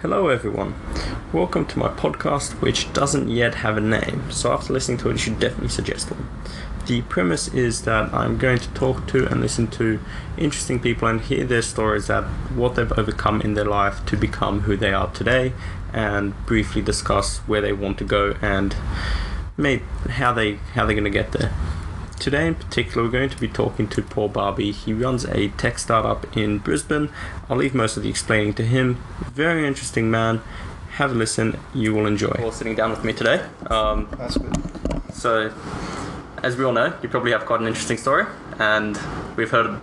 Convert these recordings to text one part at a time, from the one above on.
Hello, everyone. Welcome to my podcast, which doesn't yet have a name, so after listening to it, you should definitely suggest one. The premise is that I'm going to talk to and listen to interesting people and hear their stories that what they've overcome in their life to become who they are today, and briefly discuss where they want to go and maybe how they how they're going to get there. Today, in particular, we're going to be talking to Paul Barby. He runs a tech startup in Brisbane. I'll leave most of the explaining to him. Very interesting man. Have a listen, you will enjoy. Paul sitting down with me today. Um, That's good. so, as we all know, you probably have quite an interesting story, and we've heard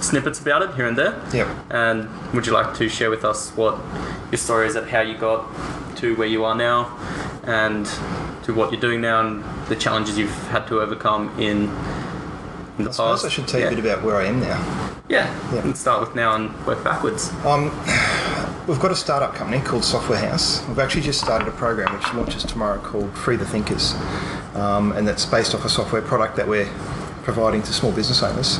snippets about it here and there. Yep. And would you like to share with us what your story is of how you got to where you are now, and to what you're doing now, and the challenges you've had to overcome in, in the I suppose past? I should tell you yeah. a bit about where I am now. Yeah. Yeah. Let's start with now and work backwards. Um, we've got a startup company called Software House. We've actually just started a program which launches tomorrow called Free the Thinkers, um, and that's based off a software product that we're providing to small business owners.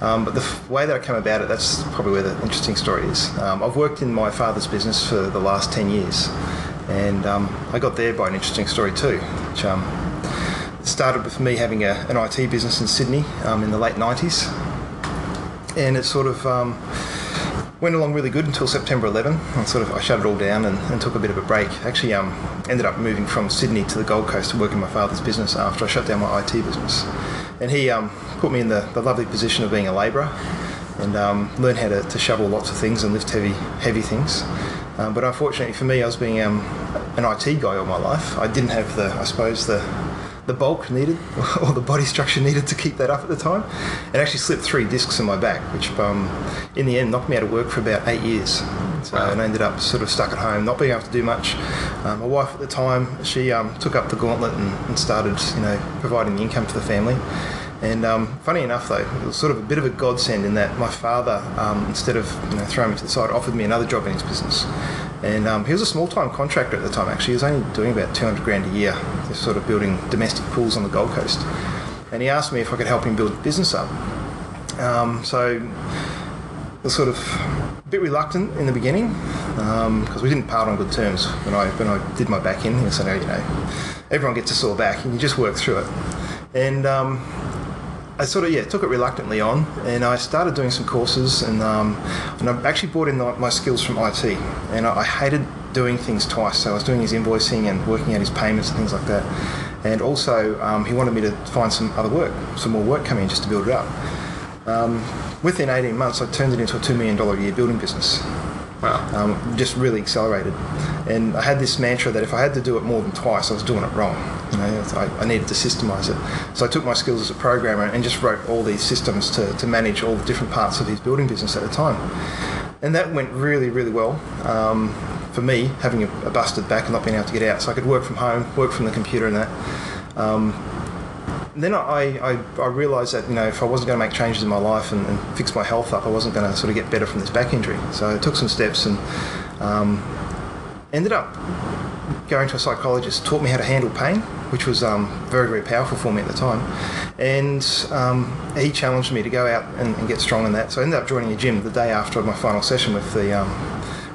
Um, but the f- way that I came about it, that's probably where the interesting story is. Um, I've worked in my father's business for the last 10 years, and um, I got there by an interesting story too, which um, started with me having a, an IT business in Sydney um, in the late 90s. And it sort of um, went along really good until September 11. And sort of I shut it all down and, and took a bit of a break. Actually, um, ended up moving from Sydney to the Gold Coast to work in my father's business after I shut down my IT business. And he um, put me in the, the lovely position of being a labourer and um, learned how to, to shovel lots of things and lift heavy heavy things. Um, but unfortunately for me, I was being um, an IT guy all my life. I didn't have the, I suppose, the the bulk needed or the body structure needed to keep that up at the time. It actually slipped three discs in my back, which um, in the end knocked me out of work for about eight years. So Wow. and I ended up sort of stuck at home, not being able to do much. Um, my wife at the time, she um, took up the gauntlet and, and started, you know, providing the income for the family. And um, funny enough, though, it was sort of a bit of a godsend in that my father, um, instead of you know throwing me to the side, offered me another job in his business. And um, he was a small-time contractor at the time. Actually, he was only doing about 200 grand a year, sort of building domestic pools on the Gold Coast. And he asked me if I could help him build business up. Um, so I was sort of a bit reluctant in the beginning because we didn't part on good terms when I when I did my back in. He said, "Oh, you know, everyone gets a sore back, and you just work through it." And um, I sort of yeah took it reluctantly on, and I started doing some courses, and um, and I actually brought in my skills from IT, and I, I hated doing things twice. So I was doing his invoicing and working out his payments and things like that, and also um, he wanted me to find some other work, some more work coming in just to build it up. Um, within 18 months, I turned it into a two million dollar a year building business Wow. um, just really accelerated. And I had this mantra that if I had to do it more than twice, I was doing it wrong. You know, I, I needed to systemize it. So I took my skills as a programmer and just wrote all these systems to, to manage all the different parts of his building business at the time. And that went really, really well um, for me, having a, a busted back and not being able to get out. So I could work from home, work from the computer and that. Um, then I, I, I realised that you know if I wasn't going to make changes in my life and, and fix my health up, I wasn't going to sort of get better from this back injury. So I took some steps and um, ended up going to a psychologist. Taught me how to handle pain, which was um, very very powerful for me at the time. And um, he challenged me to go out and, and get strong in that. So I ended up joining a gym the day after my final session with the um,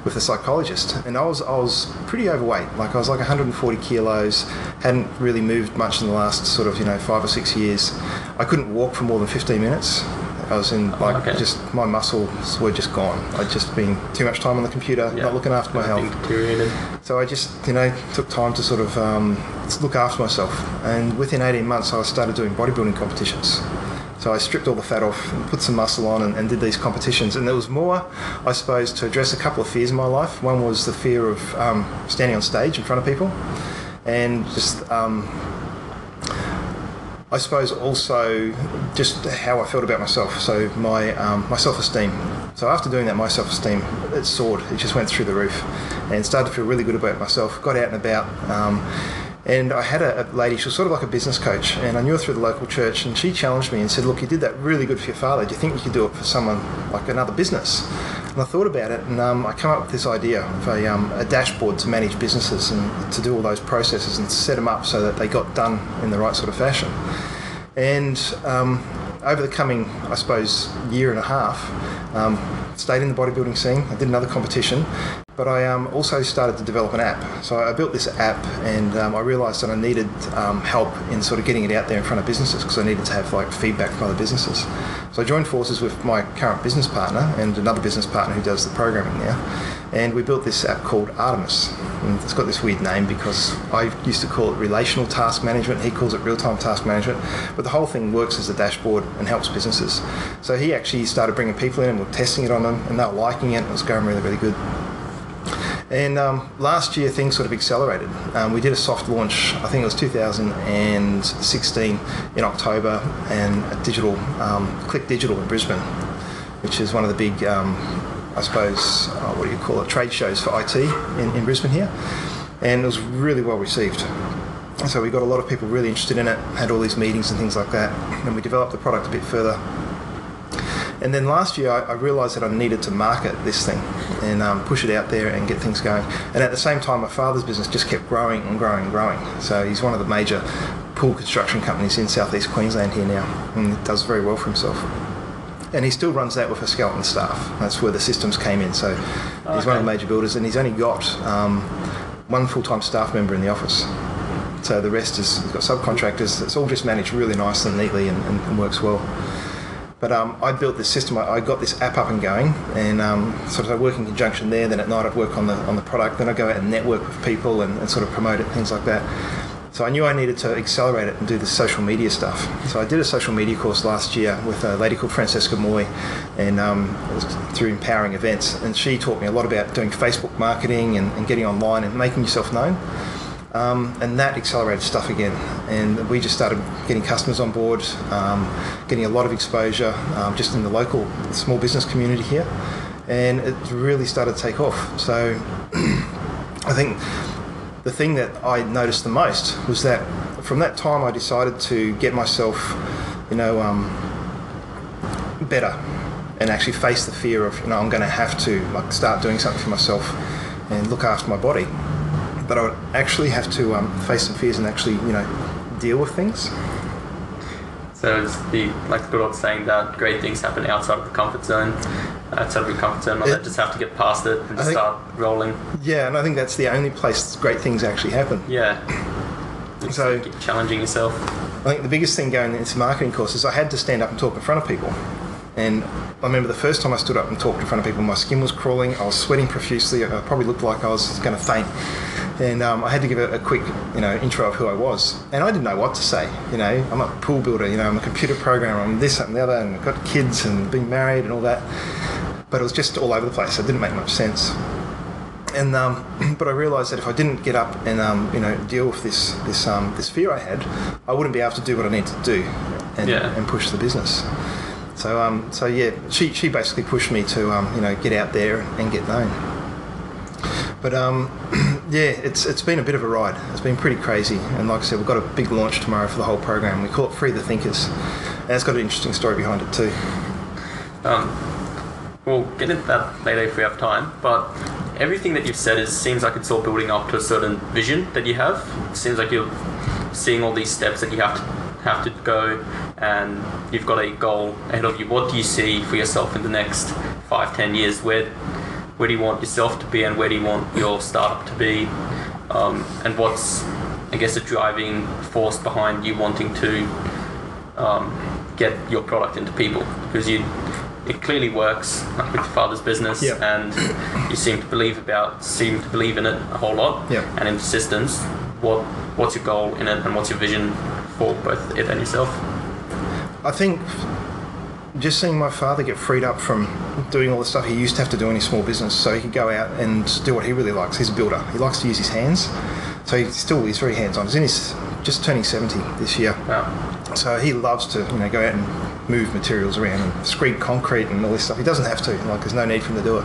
with the psychologist, and I was I was pretty overweight. Like I was like 140 kilos, hadn't really moved much in the last sort of you know five or six years. I couldn't walk for more than 15 minutes. I was in like okay. just my muscles were just gone. I'd just been too much time on the computer, Yeah. not looking after my Everything health. So I just, you know, took time to sort of um, look after myself. And within 18 months, I started doing bodybuilding competitions. So I stripped all the fat off and put some muscle on and, and did these competitions. And there was more, I suppose, to address a couple of fears in my life. One was the fear of um, standing on stage in front of people, and just um, I suppose also just how I felt about myself. So my um, my self esteem. So after doing that, my self esteem it soared. It just went through the roof, and started to feel really good about myself. Got out and about. Um, and I had a, a lady, she was sort of like a business coach, and I knew her through the local church, and she challenged me and said, Look, you did that really good for your father. Do you think you could do it for someone like another business? And I thought about it, and um, I came up with this idea of a, um, a dashboard to manage businesses and to do all those processes and set them up so that they got done in the right sort of fashion. And um, over the coming, I suppose, year and a half, um, stayed in the bodybuilding scene. I did another competition, but I um, also started to develop an app. So I built this app, and um, I realised that I needed um, help in sort of getting it out there in front of businesses because I needed to have like feedback from other businesses. So I joined forces with my current business partner and another business partner who does the programming now, and we built this app called Artemis. And it's got this weird name because I used to call it relational task management. He calls it real-time task management. But the whole thing works as a dashboard and helps businesses. So he actually started bringing people in and we're testing it on them, and they were liking it. It was going really, really good. And um, last year, things sort of accelerated. Um, we did a soft launch, I think it was 2016 in October, and a digital, um, Click Digital in Brisbane, which is one of the big, um, I suppose, uh, what do you call it, trade shows for IT in, in Brisbane here. And it was really well received. So we got a lot of people really interested in it, had all these meetings and things like that, and we developed the product a bit further and then last year, I, I realised that I needed to market this thing and um, push it out there and get things going. And at the same time, my father's business just kept growing and growing and growing. So he's one of the major pool construction companies in southeast Queensland here now, and does very well for himself. And he still runs that with a skeleton staff. That's where the systems came in. So he's Okay. one of the major builders, and he's only got um, one full-time staff member in the office. So the rest is he's got subcontractors. It's all just managed really nicely and neatly and, and, and works well. But um, I built this system. I, I got this app up and going, and um, sort of I work in conjunction there. Then at night I'd work on the on the product. Then I go out and network with people and, and sort of promote it, things like that. So I knew I needed to accelerate it and do the social media stuff. So I did a social media course last year with a lady called Francesca Moy, and um, it was through empowering events. And she taught me a lot about doing Facebook marketing and, and getting online and making yourself known. Um, and that accelerated stuff again. And we just started getting customers on board, um, getting a lot of exposure um, just in the local small business community here. And it really started to take off. So I think the thing that I noticed the most was that from that time I decided to get myself, you know, um, better and actually face the fear of, you know, I'm going to have to like start doing something for myself and look after my body but I would actually have to um, face some fears and actually, you know, deal with things. So it's the like the good old saying that great things happen outside of the comfort zone, outside of your comfort zone. Like It- that, just have to get past it and just think- start rolling. Yeah, and I think that's the only place great things actually happen. Yeah. Just So- keep challenging yourself. I think the biggest thing going into marketing courses, I had to stand up and talk in front of people. And I remember the first time I stood up and talked in front of people, my skin was crawling, I was sweating profusely, I probably looked like I was going to faint. And um, I had to give a, a quick, you know, intro of who I was. And I didn't know what to say. You know, I'm a pool builder, you know, I'm a computer programmer, I'm this, and the other, and I've got kids and being married and all that. But it was just all over the place. It didn't make much sense. And um, but I realised that if I didn't get up and um, you know deal with this this um, this fear I had, I wouldn't be able to do what I need to do and, Yeah. and push the business. So um, so yeah, she, she basically pushed me to um, you know get out there and get known. But um, yeah, it's it's been a bit of a ride. It's been pretty crazy, and like I said, we've got a big launch tomorrow for the whole program. We call it Free the Thinkers, and it's got an interesting story behind it too. Um, we'll get into that later if we have time. But everything that you've said is seems like it's all building up to a certain vision that you have. It seems like you're seeing all these steps that you have to have to go, and you've got a goal ahead of you. What do you see for yourself in the next five, ten years? Where where do you want yourself to be, and where do you want your startup to be? Um, and what's I guess the driving force behind you wanting to um, get your product into people because you it clearly works like with your father's business Yeah. and you seem to believe about seem to believe in it a whole lot Yeah. and in persistence what what's your goal in it and what's your vision for both it and yourself I think just seeing my father get freed up from doing all the stuff he used to have to do in his small business so he could go out and do what he really likes. He's a builder. He likes to use his hands. So he still is very hands on. He's in his just turning 70 this year. yeah. So he loves to, you know, go out and move materials around and screed concrete and all this stuff. He doesn't have to, like there's no need for him to do it.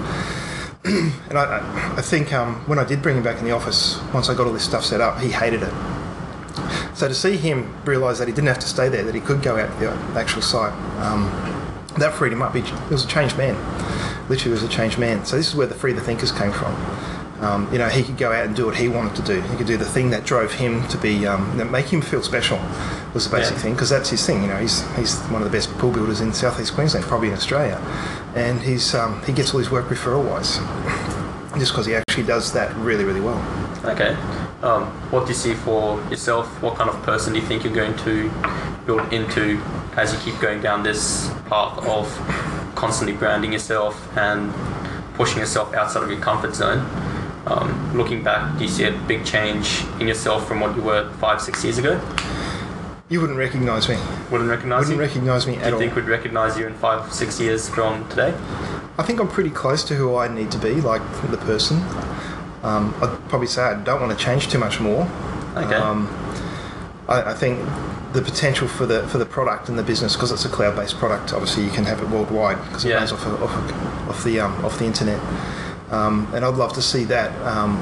and I, I- I think um, when I did bring him back in the office, once I got all this stuff set up, he hated it. So to see him realise that he didn't have to stay there, that he could go out to the actual site, um, that freed him up. He, was a changed man. Literally was a changed man. So this is where the Free the Thinkers came from. Um, you know, he could go out and do what he wanted to do. He could do the thing that drove him to be, um, know, make him feel special was the basic Yeah. thing, because that's his thing. You know, he's, he's one of the best pool builders in southeast Queensland, probably in Australia. And he's, um, he gets all his work referral wise. just because he actually does that really, really well. Okay. Um, what do you see for yourself? What kind of person do you think you're going to build into as you keep going down this path of constantly branding yourself and pushing yourself outside of your comfort zone? Um, looking back, do you see a big change in yourself from what you were five, six years ago? You wouldn't recognise me. Wouldn't recognize Wouldn't recognise me at all. do you all. think we'd recognize you in five, six years from today? I think I'm pretty close to who I need to be, like the person. Um, I'd probably say I don't want to change too much more. Okay. Um, I, I think the potential for the for the product and the business, because it's a cloud-based product, obviously you can have it worldwide because it Yeah. runs off, of, off, of, off the um, off the internet. Um, and I'd love to see that. Um,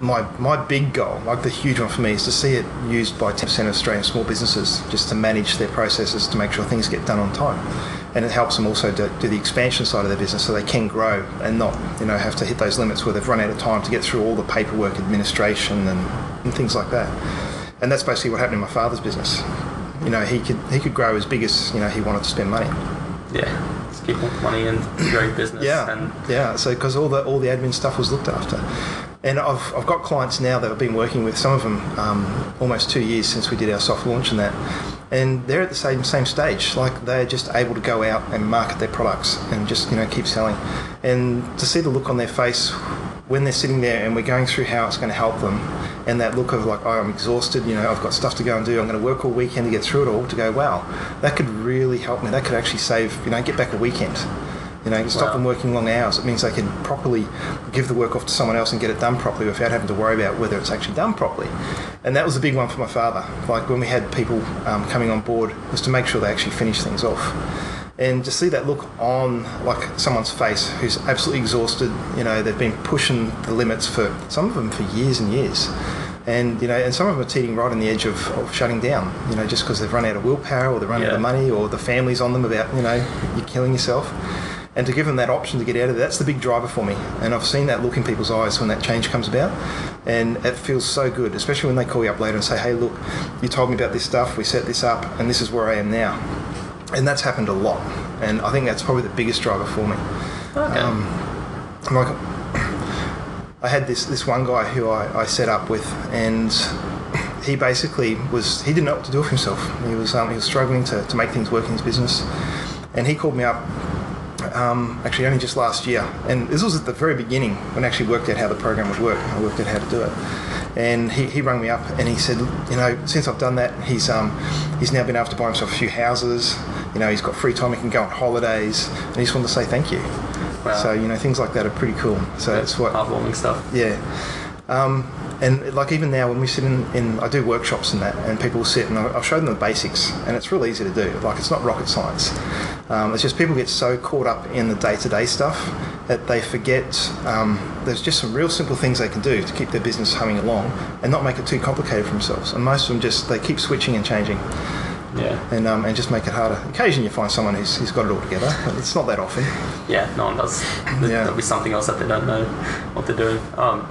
my my big goal, like the huge one for me, is to see it used by 10% of Australian small businesses just to manage their processes to make sure things get done on time. And it helps them also to do the expansion side of their business so they can grow and not, you know, have to hit those limits where they've run out of time to get through all the paperwork, administration, and, and things like that. And that's basically what happened in my father's business. You know, he could he could grow as big as you know he wanted to spend money. Yeah. Just keep money and growing business. Yeah, And yeah. So because all the all the admin stuff was looked after, and I've, I've got clients now that I've been working with. Some of them um, almost two years since we did our soft launch and that, and they're at the same same stage. Like they're just able to go out and market their products and just you know keep selling, and to see the look on their face when they're sitting there and we're going through how it's going to help them and that look of like oh i'm exhausted you know i've got stuff to go and do i'm going to work all weekend to get through it all to go wow that could really help me that could actually save you know get back a weekend you know, stop Wow. them working long hours. It means they can properly give the work off to someone else and get it done properly without having to worry about whether it's actually done properly. And that was a big one for my father. Like when we had people um, coming on board, was to make sure they actually finish things off. And to see that look on like someone's face who's absolutely exhausted, you know, they've been pushing the limits for some of them for years and years. And you know, and some of them are teetering right on the edge of, of shutting down. You know, just because they've run out of willpower, or they've run out of money, or the family's on them about you know you're killing yourself and to give them that option to get out of it, that's the big driver for me. And I've seen that look in people's eyes when that change comes about, and it feels so good, especially when they call you up later and say, "Hey, look, you told me about this stuff, we set this up, and this is where I am now." And that's happened a lot, and I think that's probably the biggest driver for me. okay. Um, like, I had this this one guy who I, I set up with, and he basically was he didn't know what to do with himself. He was um, he was struggling to, to make things work in his business, and he called me up. Um, actually, only just last year, and this was at the very beginning when I actually worked out how the program would work. I worked out how to do it, and he, he rang me up and he said, you know, since I've done that, he's um, he's now been able to buy himself a few houses. You know, he's got free time, he can go on holidays, and he just wanted to say thank you. Wow. So you know, things like that are pretty cool. So that's what heartwarming stuff. yeah. Um, and like even now when we sit in, in I do workshops and that and people sit and I'll show them the basics and it's really easy to do like it's not rocket science um, it's just people get so caught up in the day-to-day stuff that they forget um, there's just some real simple things they can do to keep their business humming along and not make it too complicated for themselves and most of them just they keep switching and changing Yeah. and, um, and just make it harder occasionally you find someone who's, who's got it all together but it's not that often Yeah, no one does. There- Yeah. There'll be something else that they don't know what they're doing. Um,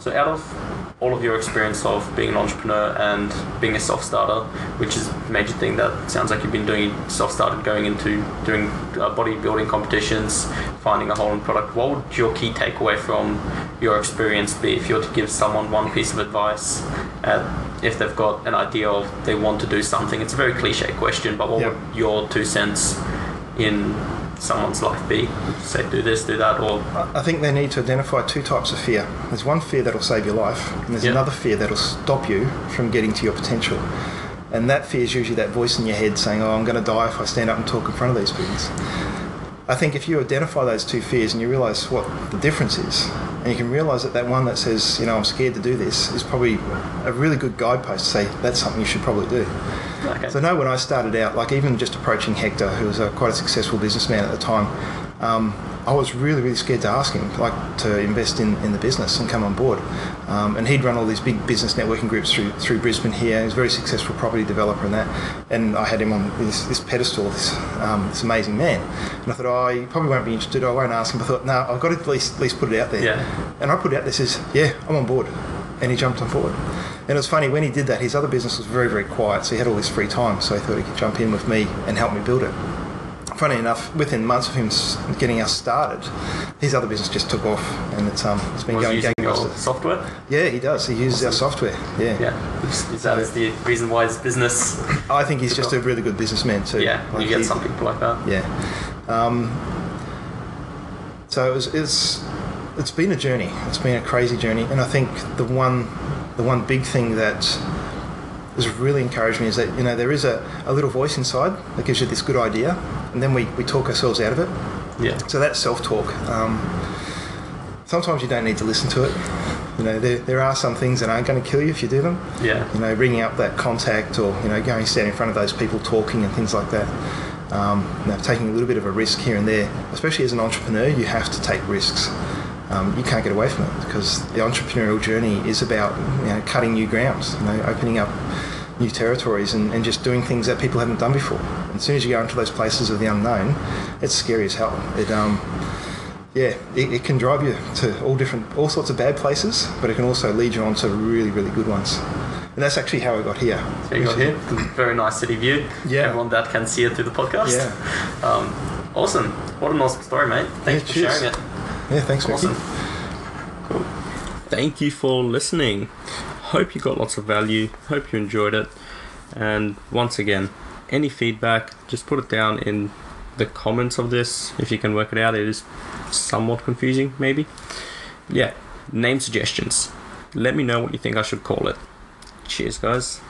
so, out of all of your experience of being an entrepreneur and being a self starter, which is a major thing that sounds like you've been doing self started going into doing uh, bodybuilding competitions, finding a whole new product, what would your key takeaway from your experience be if you were to give someone one piece of advice? Uh, if they've got an idea of they want to do something, it's a very cliche question, but what Yep. would your two cents in someone's life be? Say, do this, do that, or I think they need to identify two types of fear. There's one fear that'll save your life, and there's Yeah. another fear that'll stop you from getting to your potential. And that fear is usually that voice in your head saying, "Oh, I'm going to die if I stand up and talk in front of these things." I think if you identify those two fears and you realise what the difference is, and you can realise that that one that says, "You know, I'm scared to do this," is probably a really good guidepost to say that's something you should probably do. Okay, So I know when I started out, like even just approaching Hector, who was a, quite a successful businessman at the time, um, I was really, really scared to ask him, like, to invest in, in the business and come on board. Um, and he'd run all these big business networking groups through through Brisbane here. He was a very successful property developer and that. And I had him on this, this pedestal, this um, this amazing man. And I thought, oh, he probably won't be interested. I won't ask him. But I thought, no, I've got to at least at least put it out there. Yeah. And I put it out there, says, yeah, I'm on board. And he jumped on board. And it was funny, when he did that, his other business was very, very quiet. So he had all this free time. So he thought he could jump in with me and help me build it. funny enough, within months of him getting us started, his other business just took off, and it's um it's been Was going gangbusters. software? Yeah, he does. He uses our software. Yeah. Yeah. Is, that is the reason why his business? I think he's just a really good businessman too. Yeah, you get some people like that. Yeah. Um, so it was, it's it's been a journey. It's been a crazy journey, and I think the one the one big thing that has really encouraged me is that you know there is a, a little voice inside that gives you this good idea, and then we, we talk ourselves out of it. Yeah. So that's self talk. Um, sometimes you don't need to listen to it. You know, there, there are some things that aren't going to kill you if you do them. Yeah. You know, ringing up that contact or, you know, going stand in front of those people talking and things like that. Um, you know, taking a little bit of a risk here and there, especially as an entrepreneur, you have to take risks. Um, you can't get away from it because the entrepreneurial journey is about you know, cutting new grounds, you know, opening up new territories and, and just doing things that people haven't done before. And as soon as you go into those places of the unknown, it's scary as hell. It, um, yeah, it, it can drive you to all different, all sorts of bad places, but it can also lead you on to really, really good ones. And that's actually how I got here. So you got here, very nice city view. Yeah. Everyone that can see it through the podcast. Yeah. Um, awesome. What an awesome story, mate. Thanks Yeah, for cheers. sharing it. Yeah, thanks. Awesome. Cool. Thank you for listening. Hope you got lots of value. Hope you enjoyed it. And once again, any feedback, just put it down in the comments of this if you can work it out. It is somewhat confusing, maybe. Yeah, name suggestions. Let me know what you think I should call it. Cheers, guys.